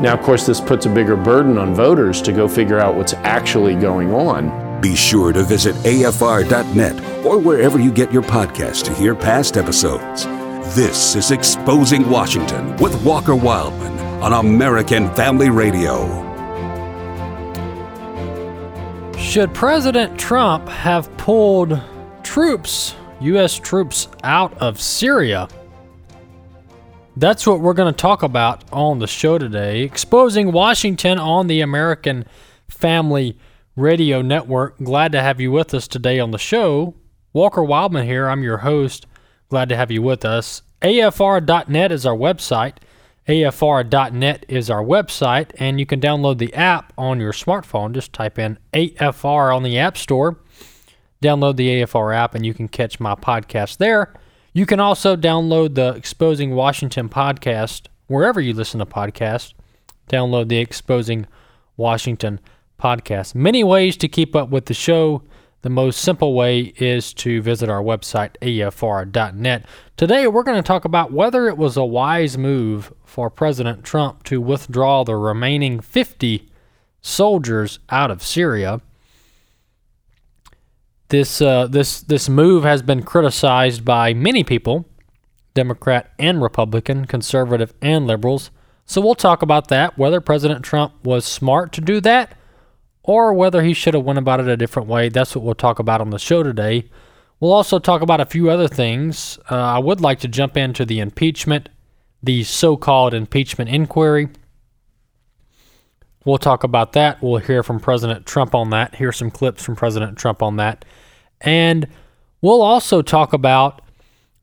Now, of course, this puts a bigger burden on voters to go figure out what's actually going on. Be sure to visit afr.net or wherever you get your podcast to hear past episodes. This is Exposing Washington with Walker Wildman on American Family Radio. Should President Trump have pulled troops, U.S. troops, out of Syria? That's what we're going to talk about on the show today. Exposing Washington on the American Family Radio Network. Glad to have you with us today on the show. Walker Wildman here. I'm your host. Glad to have you with us. AFR.net is our website. AFR.net is our website, and you can download the app on your smartphone. Just type in AFR on the App Store. Download the AFR app, and you can catch my podcast there. You can also download the Exposing Washington podcast wherever you listen to podcasts. Download the Exposing Washington podcast. Many ways to keep up with the show. The most simple way is to visit our website, afr.net. Today, we're going to talk about whether it was a wise move for President Trump to withdraw the remaining 50 soldiers out of Syria. This uh, this this move has been criticized by many people, Democrat and Republican, conservative and liberals. So we'll talk about that, whether President Trump was smart to do that or whether he should have went about it a different way. That's what we'll talk about on the show today. We'll also talk about a few other things. Uh, I would like to jump into the impeachment, the so-called impeachment inquiry. We'll talk about that. We'll hear from President Trump on that, hear some clips from President Trump on that. And we'll also talk about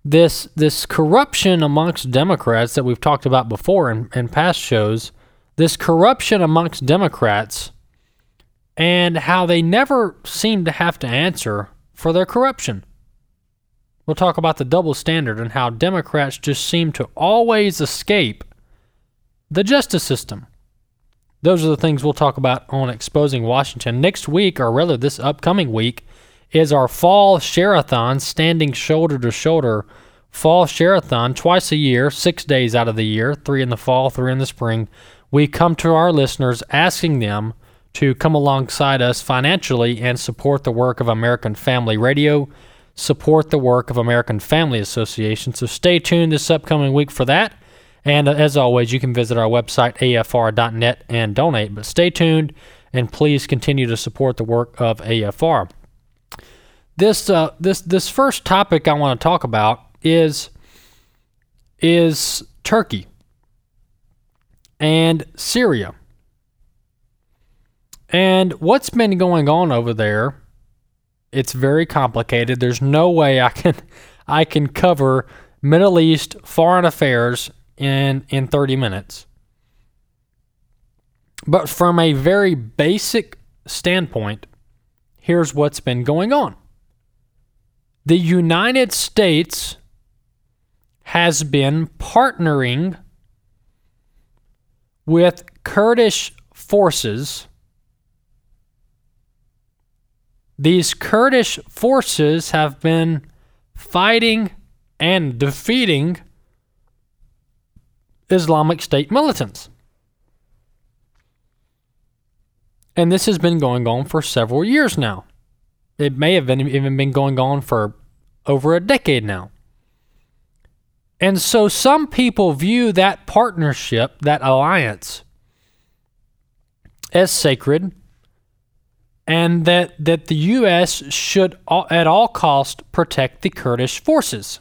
this this corruption amongst Democrats that we've talked about before in, in past shows. This corruption amongst Democrats and how they never seem to have to answer for their corruption. We'll talk about the double standard and how Democrats just seem to always escape the justice system. Those are the things we'll talk about on Exposing Washington. Next week, or rather this upcoming week, is our fall share-a-thon, standing shoulder to shoulder fall share-a-thon twice a year, six days out of the year, three in the fall, three in the spring. We come to our listeners asking them to come alongside us financially and support the work of American Family Radio, support the work of American Family Association. So stay tuned this upcoming week for that. And uh, as always, you can visit our website, afr.net, and donate. But stay tuned and please continue to support the work of AFR. This, uh, this, this first topic I want to talk about is, is Turkey and Syria. And what's been going on over there? It's very complicated. There's no way I can I can cover Middle East foreign affairs in in 30 minutes. But from a very basic standpoint, here's what's been going on. The United States has been partnering with Kurdish forces. These Kurdish forces have been fighting and defeating Islamic State militants. And this has been going on for several years now. It may have been, even been going on for over a decade now. And so some people view that partnership, that alliance, as sacred and that, that the U.S. should at all cost protect the Kurdish forces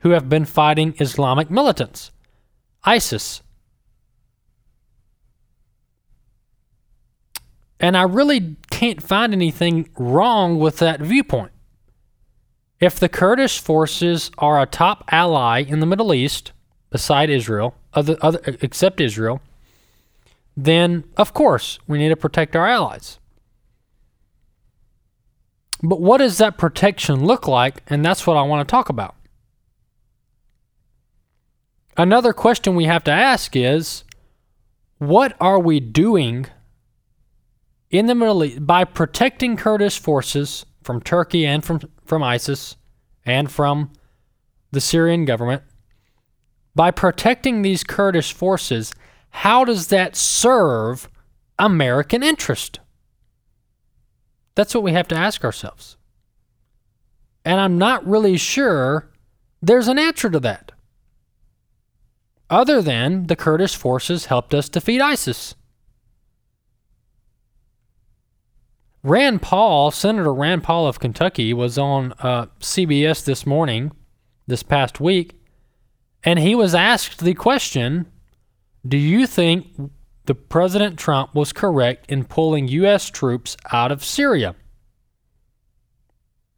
who have been fighting Islamic militants. ISIS. And I really can't find anything wrong with that viewpoint. If the Kurdish forces are a top ally in the Middle East, beside Israel, other, other, except Israel, then of course we need to protect our allies. But what does that protection look like? And that's what I want to talk about. Another question we have to ask is what are we doing in the Middle East by protecting Kurdish forces from Turkey and from, from ISIS and from the Syrian government? By protecting these Kurdish forces, how does that serve American interest? That's what we have to ask ourselves. And I'm not really sure there's an answer to that. Other than the Kurdish forces helped us defeat ISIS. Rand Paul, Senator Rand Paul of Kentucky, was on uh, CBS this morning, this past week, and he was asked the question Do you think the President Trump was correct in pulling U.S. troops out of Syria?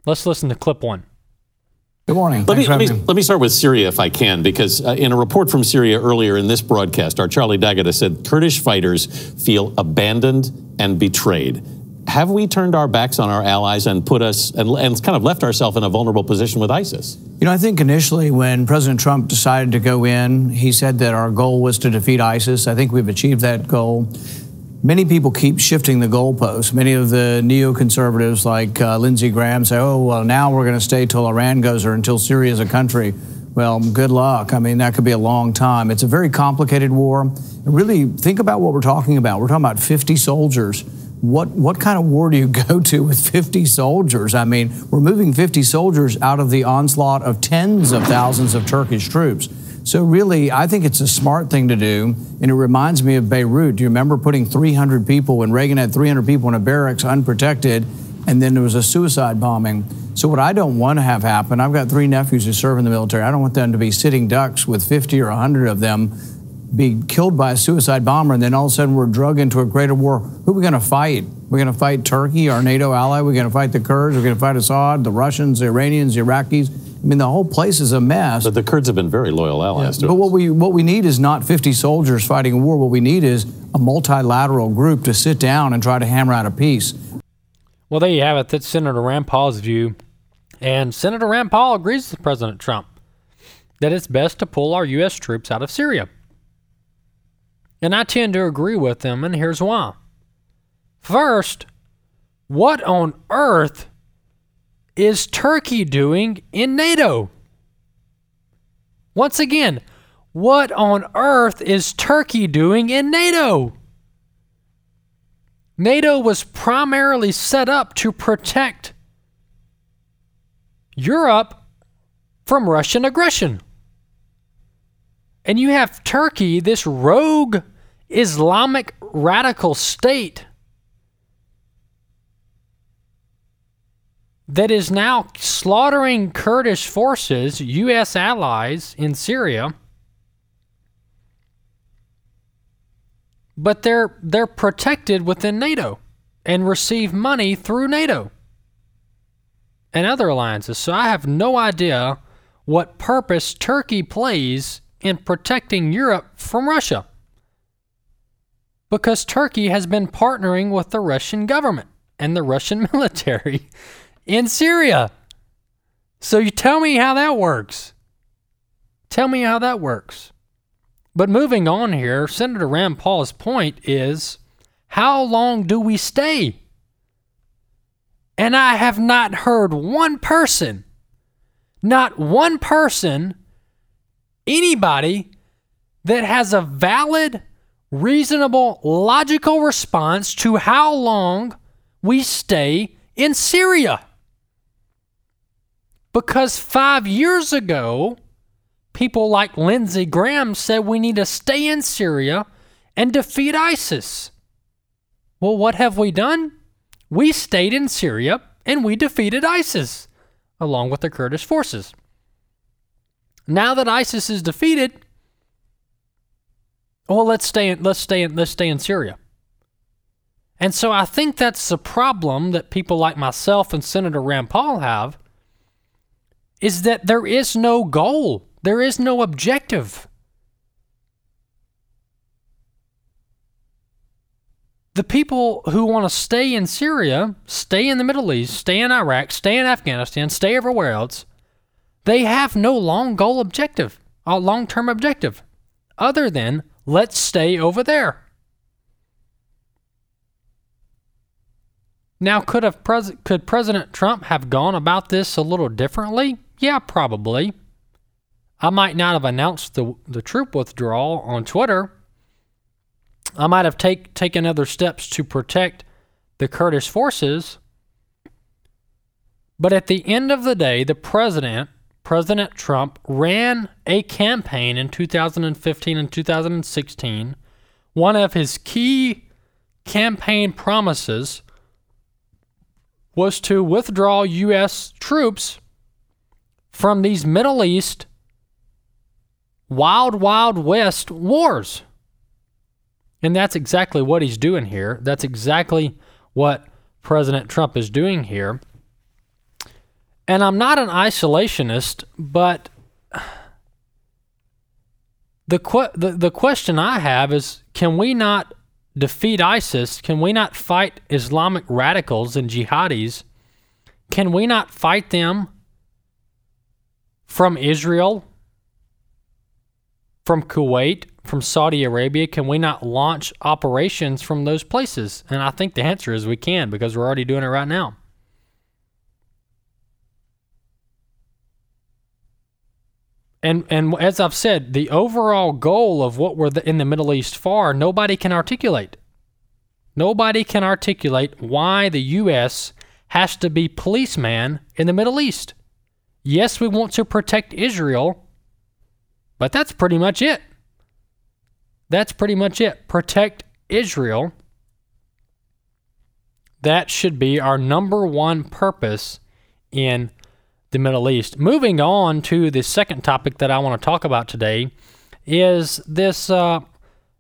Let's listen to clip one. Good morning. Let me, let me, let, me, start with Syria if I can, because uh, in a report from Syria earlier in this broadcast, our Charlie D'Agata said Kurdish fighters feel abandoned and betrayed have we turned our backs on our allies and put us and, and kind of left ourselves in a vulnerable position with ISIS? You know, I think initially when President Trump decided to go in, he said that our goal was to defeat ISIS. I think we've achieved that goal. Many people keep shifting the goalposts. Many of the neoconservatives, like uh, Lindsey Graham, say, oh, well, now we're going to stay till Iran goes or until Syria is a country. Well, good luck. I mean, that could be a long time. It's a very complicated war. Really, think about what we're talking about. We're talking about 50 soldiers what what kind of war do you go to with 50 soldiers? I mean, we're moving 50 soldiers out of the onslaught of tens of thousands of Turkish troops. So really, I think it's a smart thing to do, and it reminds me of Beirut. Do you remember putting 300 people when Reagan had 300 people in a barracks unprotected, and then there was a suicide bombing? So what I don't want to have happen, I've got three nephews who serve in the military. I don't want them to be sitting ducks with 50 or 100 of them be killed by a suicide bomber, and then all of a sudden we're drug into a greater war. Who are we going to fight? We're going to fight Turkey, our NATO ally. We're going to fight the Kurds. We're going to fight Assad, the Russians, the Iranians, the Iraqis. I mean, the whole place is a mess. But the Kurds have been very loyal allies yeah, But us. what we what we need is not 50 soldiers fighting a war. What we need is a multilateral group to sit down and try to hammer out a peace. Well, there you have it. That's Senator Rand Paul's view, and Senator Rand Paul agrees with President Trump that it's best to pull our U.S. troops out of Syria. And I tend to agree with them, and here's why. First, what on earth is Turkey doing in NATO? Once again, what on earth is Turkey doing in NATO? NATO was primarily set up to protect Europe from Russian aggression. And you have Turkey, this rogue Islamic radical state that is now slaughtering Kurdish forces, U.S. allies in Syria. But they're they're protected within NATO and receive money through NATO and other alliances. So I have no idea what purpose Turkey plays in protecting Europe from Russia because Turkey has been partnering with the Russian government and the Russian military in Syria. So you tell me how that works. Tell me how that works. But moving on here, Senator Rand Paul's point is how long do we stay? And I have not heard one person, not one person, anybody that has a valid reasonable, logical response to how long we stay in Syria. Because five years ago, people like Lindsey Graham said we need to stay in Syria and defeat ISIS. Well, what have we done? We stayed in Syria and we defeated ISIS along with the Kurdish forces. Now that ISIS is defeated, well, let's stay in, let's stay in, let's stay in Syria. And so I think that's the problem that people like myself and Senator Rand Paul have is that there is no goal. There is no objective. the people who want to stay in Syria, stay in the Middle East, stay in Iraq, stay in Afghanistan, stay everywhere else, they have no long goal objective, a long term objective, other than let's stay over there. Now, could have pres- could President Trump have gone about this a little differently? Yeah, probably. I might not have announced the the troop withdrawal on Twitter. I might have take taken other steps to protect the Kurdish forces. But at the end of the day, the president, President Trump, ran a campaign in 2015 and 2016. One of his key campaign promises was to withdraw U.S. troops from these Middle East wild, wild west wars. And that's exactly what he's doing here. That's exactly what President Trump is doing here. And I'm not an isolationist, but the, que- the, the question I have is can we not defeat ISIS? Can we not fight Islamic radicals and jihadis? Can we not fight them from Israel, from Kuwait, from Saudi Arabia? Can we not launch operations from those places? And I think the answer is we can because we're already doing it right now. And and as I've said, the overall goal of what we're in the Middle East for, nobody can articulate. Nobody can articulate why the U.S. has to be policeman in the Middle East. Yes, we want to protect Israel, but that's pretty much it. That's pretty much it. Protect Israel. That should be our number one purpose in the Middle East. Moving on to the second topic that I want to talk about today is this uh,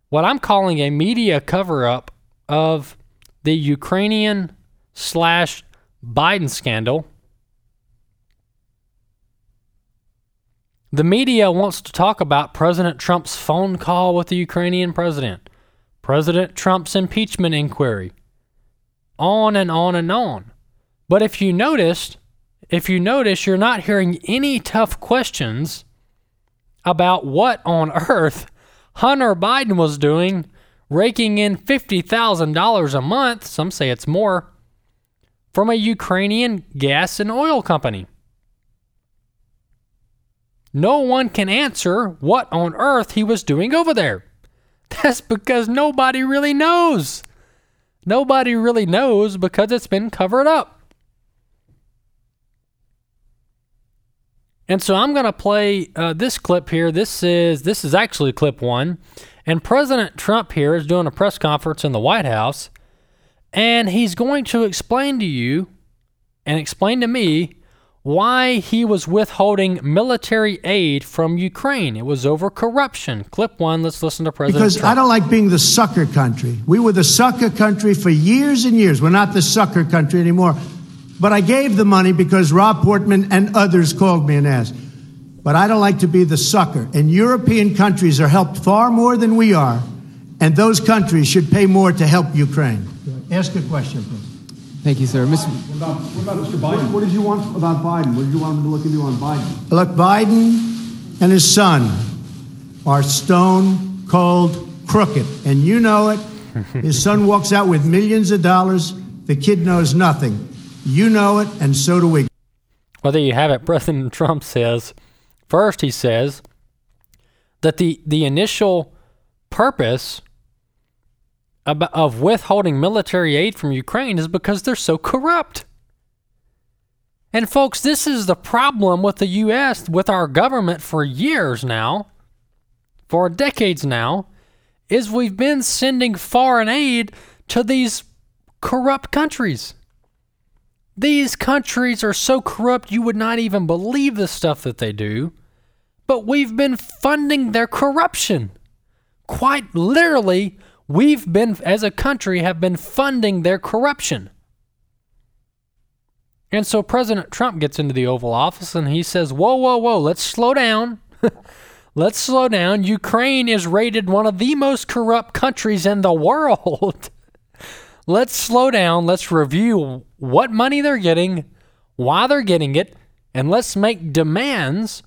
what I'm calling a media cover up of the Ukrainian slash Biden scandal. The media wants to talk about President Trump's phone call with the Ukrainian president, President Trump's impeachment inquiry, on and on and on. But if you noticed, if you notice, you're not hearing any tough questions about what on earth Hunter Biden was doing, raking in $50,000 a month, some say it's more, from a Ukrainian gas and oil company. No one can answer what on earth he was doing over there. That's because nobody really knows. Nobody really knows because it's been covered up. And so I'm going to play uh, this clip here. This is this is actually clip one, and President Trump here is doing a press conference in the White House, and he's going to explain to you and explain to me why he was withholding military aid from Ukraine. It was over corruption. Clip one. Let's listen to President. Because Trump. I don't like being the sucker country. We were the sucker country for years and years. We're not the sucker country anymore. But I gave the money because Rob Portman and others called me and asked. But I don't like to be the sucker. And European countries are helped far more than we are. And those countries should pay more to help Ukraine. Ask a question, please. Thank you, sir. Mr. What about, what about Mr. Biden? What did you want about Biden? What did you want him to look into on Biden? Look, Biden and his son are stone cold crooked. And you know it. His son walks out with millions of dollars. The kid knows nothing. You know it, and so do we. Well, there you have it. President Trump says, first, he says that the, the initial purpose of, withholding military aid from Ukraine is because they're so corrupt. And, folks, this is the problem with the U.S., with our government for years now, for decades now, is we've been sending foreign aid to these corrupt countries. These countries are so corrupt you would not even believe the stuff that they do, but we've been funding their corruption. Quite literally, we've been, as a country, have been funding their corruption. And so President Trump gets into the Oval Office and he says, Whoa, whoa, whoa, let's slow down. let's slow down. Ukraine is rated one of the most corrupt countries in the world. let's slow down. Let's review what money they're getting, why they're getting it, and let's make demands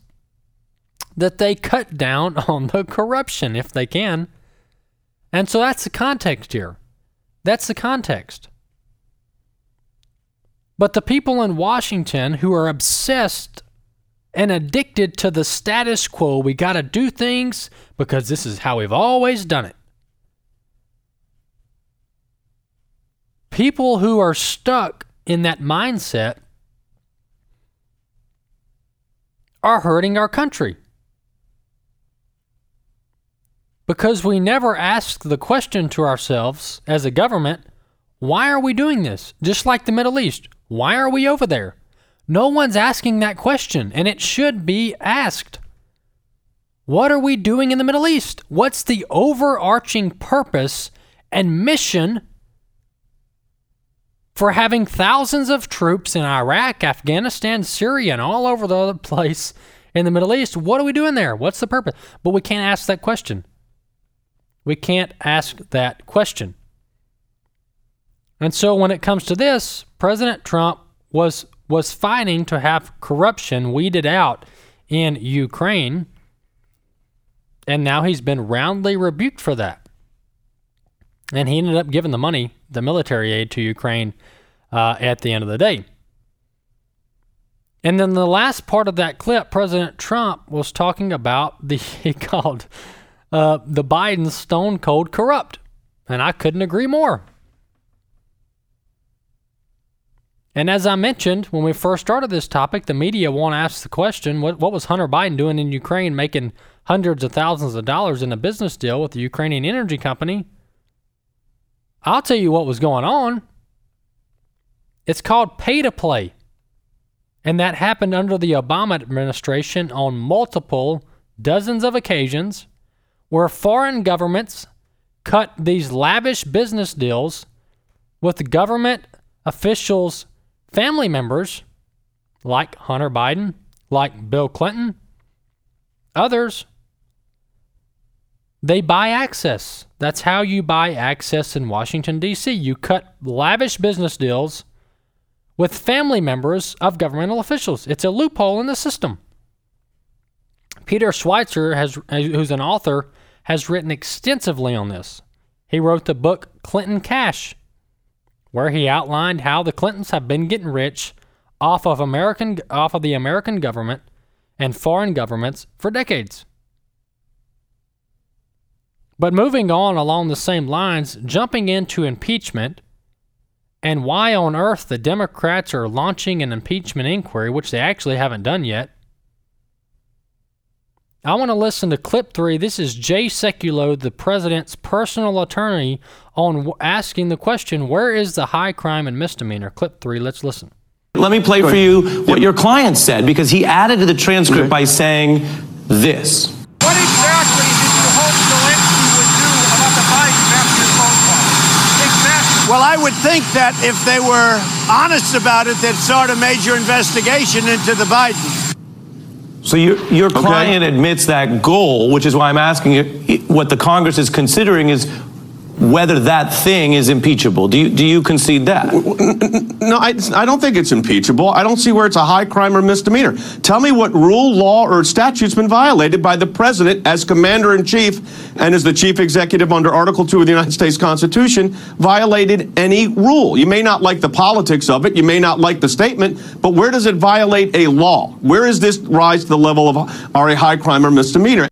that they cut down on the corruption if they can. And so that's the context here. That's the context. But the people in Washington who are obsessed and addicted to the status quo, we got to do things because this is how we've always done it. People who are stuck in that mindset are hurting our country. Because we never ask the question to ourselves as a government why are we doing this? Just like the Middle East. Why are we over there? No one's asking that question, and it should be asked. What are we doing in the Middle East? What's the overarching purpose and mission for having thousands of troops in Iraq, Afghanistan, Syria, and all over the place in the Middle East? What are we doing there? What's the purpose? But we can't ask that question. We can't ask that question. And so when it comes to this, President Trump was was fighting to have corruption weeded out in Ukraine. And now he's been roundly rebuked for that. And he ended up giving the money, the military aid to Ukraine uh, at the end of the day. And then the last part of that clip, President Trump was talking about the, he called uh, the Biden stone cold corrupt. And I couldn't agree more. And as I mentioned when we first started this topic, the media won't ask the question what, what was Hunter Biden doing in Ukraine making hundreds of thousands of dollars in a business deal with the Ukrainian energy company? I'll tell you what was going on. It's called pay to play. And that happened under the Obama administration on multiple dozens of occasions where foreign governments cut these lavish business deals with government officials family members like Hunter Biden, like Bill Clinton, others, they buy access. That's how you buy access in Washington, D.C. You cut lavish business deals with family members of governmental officials. It's a loophole in the system. Peter Schweizer, has, who's an author, has written extensively on this. He wrote the book Clinton Cash where he outlined how the Clintons have been getting rich off of American off of the American government and foreign governments for decades. But moving on along the same lines, jumping into impeachment and why on earth the Democrats are launching an impeachment inquiry, which they actually haven't done yet, I want to listen to clip three. This is Jay Sekulow, the president's personal attorney, on asking the question, Where is the high crime and misdemeanor? Clip three, let's listen. Let me play for you what your client said because he added to the transcript mm-hmm. by saying this. What exactly did you hope Zelensky would do about the Biden after your phone call? Exactly. Well, I would think that if they were honest about it, they'd start a major investigation into the Bidens. So your, your client okay. admits that goal, which is why I'm asking you what the Congress is considering is whether that thing is impeachable. Do you, do you concede that? No, I, I don't think it's impeachable. I don't see where it's a high crime or misdemeanor. Tell me what rule, law, or statute's been violated by the president as commander in chief and as the chief executive under Article 2 of the United States Constitution violated any rule. You may not like the politics of it, you may not like the statement, but where does it violate a law? Where is this rise to the level of are a high crime or misdemeanor?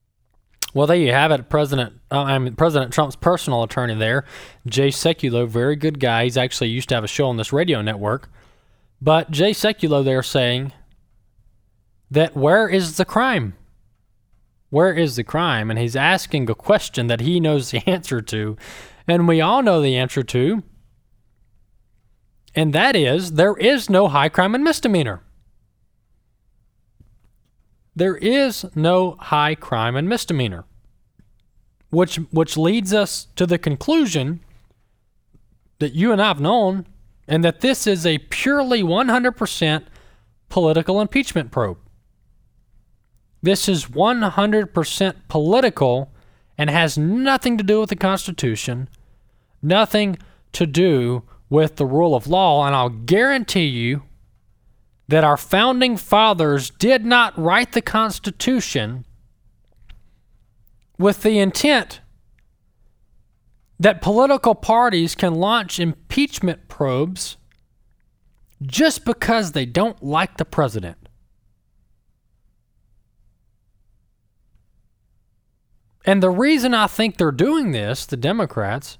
Well, there you have it. President, uh, I mean, President Trump's personal attorney there, Jay Sekulow, very good guy. He's actually used to have a show on this radio network. But Jay Sekulow there saying that where is the crime? Where is the crime? And he's asking a question that he knows the answer to, and we all know the answer to. And that is there is no high crime and misdemeanor. There is no high crime and misdemeanor, which which leads us to the conclusion that you and I've known, and that this is a purely 100% political impeachment probe. This is 100% political and has nothing to do with the Constitution, nothing to do with the rule of law, and I'll guarantee you that our founding fathers did not write the Constitution with the intent that political parties can launch impeachment probes just because they don't like the president. And the reason I think they're doing this, the Democrats,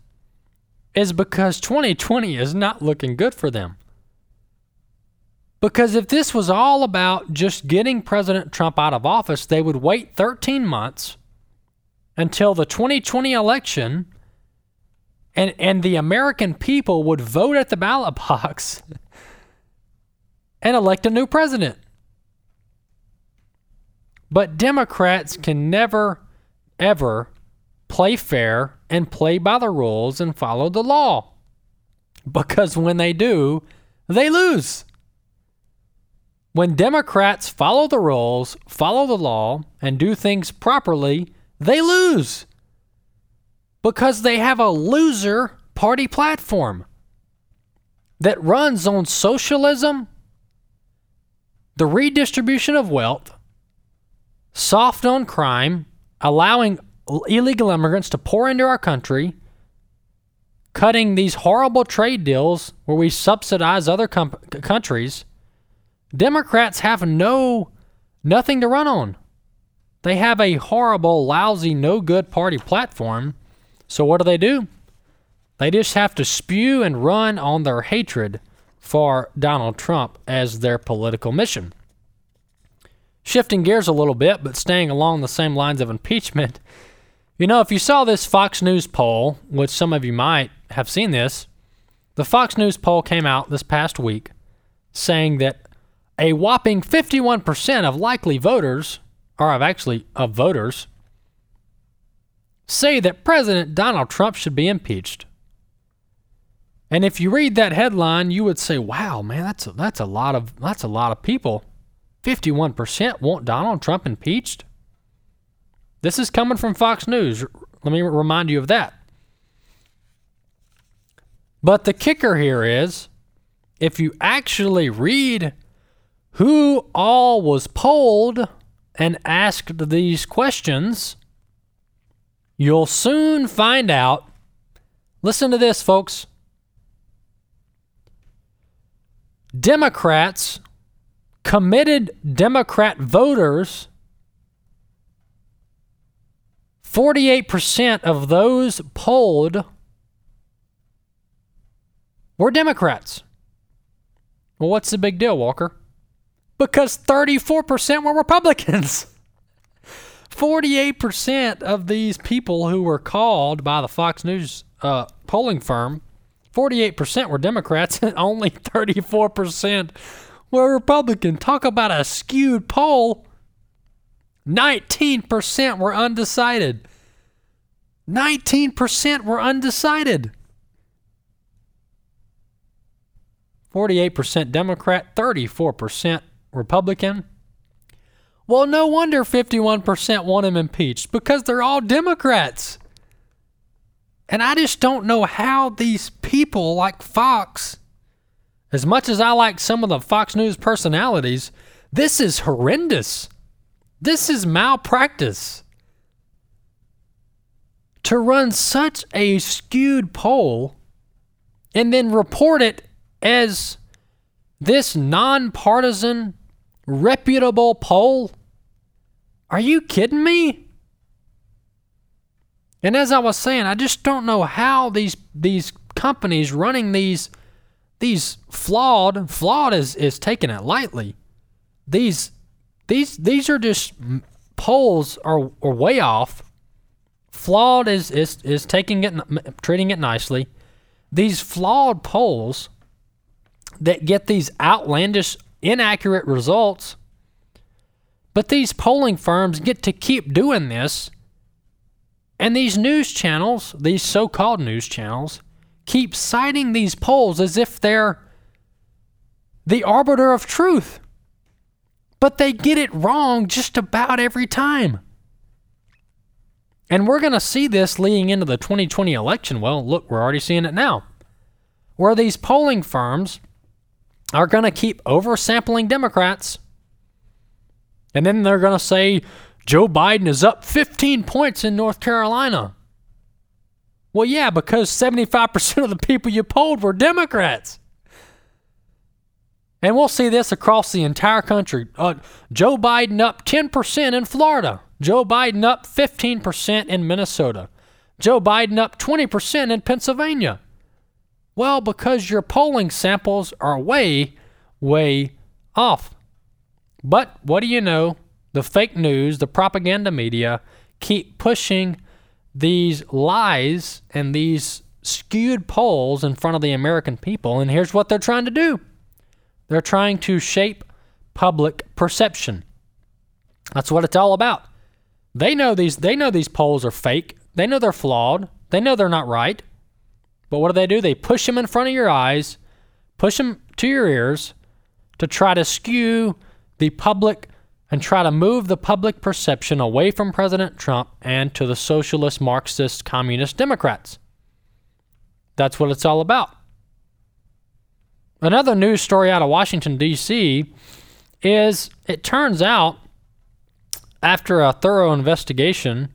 is because 2020 is not looking good for them. Because if this was all about just getting President Trump out of office, they would wait 13 months until the 2020 election and, and the American people would vote at the ballot box and elect a new president. But Democrats can never, ever play fair and play by the rules and follow the law. Because when they do, they lose. When Democrats follow the rules, follow the law, and do things properly, they lose. Because they have a loser party platform that runs on socialism, the redistribution of wealth, soft on crime, allowing illegal immigrants to pour into our country, cutting these horrible trade deals where we subsidize other com- countries, Democrats have no nothing to run on. They have a horrible, lousy, no good party platform. So what do they do? They just have to spew and run on their hatred for Donald Trump as their political mission. Shifting gears a little bit, but staying along the same lines of impeachment, you know, if you saw this Fox News poll, which some of you might have seen this, the Fox News poll came out this past week saying that a whopping 51% of likely voters, or of actually of voters, say that President Donald Trump should be impeached. And if you read that headline, you would say, "Wow, man, that's a, that's a lot of that's a lot of people. 51% want Donald Trump impeached." This is coming from Fox News. Let me remind you of that. But the kicker here is if you actually read who all was polled and asked these questions, you'll soon find out. Listen to this, folks. Democrats, committed Democrat voters 48% of those polled were Democrats. Well, what's the big deal, Walker? Because 34% were Republicans. 48% of these people who were called by the Fox News uh, polling firm, 48% were Democrats and only 34% were Republican. Talk about a skewed poll. 19% were undecided. 19% were undecided. 48% Democrat, 34% Republican. Well, no wonder 51% want him impeached because they're all Democrats. And I just don't know how these people like Fox, as much as I like some of the Fox News personalities, this is horrendous. This is malpractice. To run such a skewed poll and then report it as this nonpartisan, reputable poll? Are you kidding me? And as I was saying, I just don't know how these these companies running these these flawed flawed is is taking it lightly. These these these are just polls are, are way off. Flawed is is is taking it treating it nicely. These flawed polls that get these outlandish inaccurate results. But these polling firms get to keep doing this. And these news channels, these so called news channels, keep citing these polls as if they're the arbiter of truth but they get it wrong just about every time. And we're going to see this leading into the 2020 election. Well, look, we're already seeing it now. where these polling firms are going to keep oversampling Democrats. And then they're going to say Joe Biden is up 15 points in North Carolina. Well, yeah, because 75% of the people you polled were Democrats. And we'll see this across the entire country. Uh, Joe Biden up 10% in Florida. Joe Biden up 15% in Minnesota. Joe Biden up 20% in Pennsylvania. Well, because your polling samples are way, way off. But what do you know? The fake news, the propaganda media keep pushing these lies and these skewed polls in front of the American people. And here's what they're trying to do they're trying to shape public perception. That's what it's all about. They know these they know these polls are fake. They know they're flawed. They know they're not right. But what do they do? They push them in front of your eyes, push them to your ears to try to skew the public and try to move the public perception away from President Trump and to the socialist, Marxist, communist Democrats. That's what it's all about. Another news story out of Washington, D.C. is it turns out, after a thorough investigation,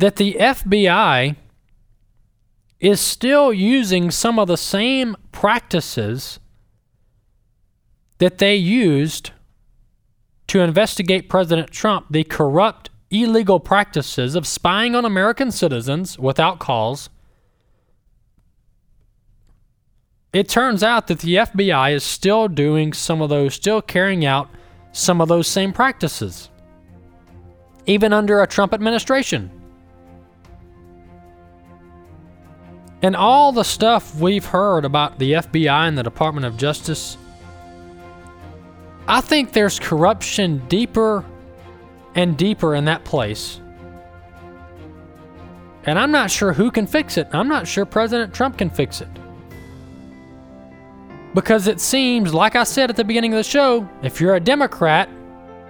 that the FBI is still using some of the same practices that they used to investigate President Trump, the corrupt, illegal practices of spying on American citizens without cause. It turns out that the FBI is still doing some of those, still carrying out some of those same practices, even under a Trump administration. And all the stuff we've heard about the FBI and the Department of Justice, I think there's corruption deeper and deeper in that place. And I'm not sure who can fix it. I'm not sure President Trump can fix it. Because it seems, like I said at the beginning of the show, if you're a Democrat,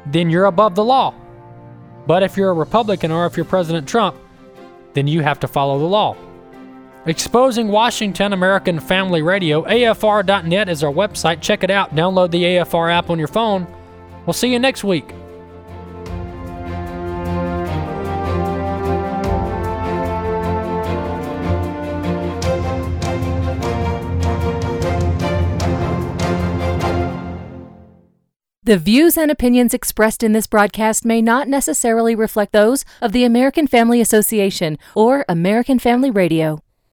then you're above the law. But if you're a Republican or if you're President Trump, then you have to follow the law. Exposing Washington American Family Radio, AFR.net is our website. Check it out. Download the AFR app on your phone. We'll see you next week. The views and opinions expressed in this broadcast may not necessarily reflect those of the American Family Association or American Family Radio.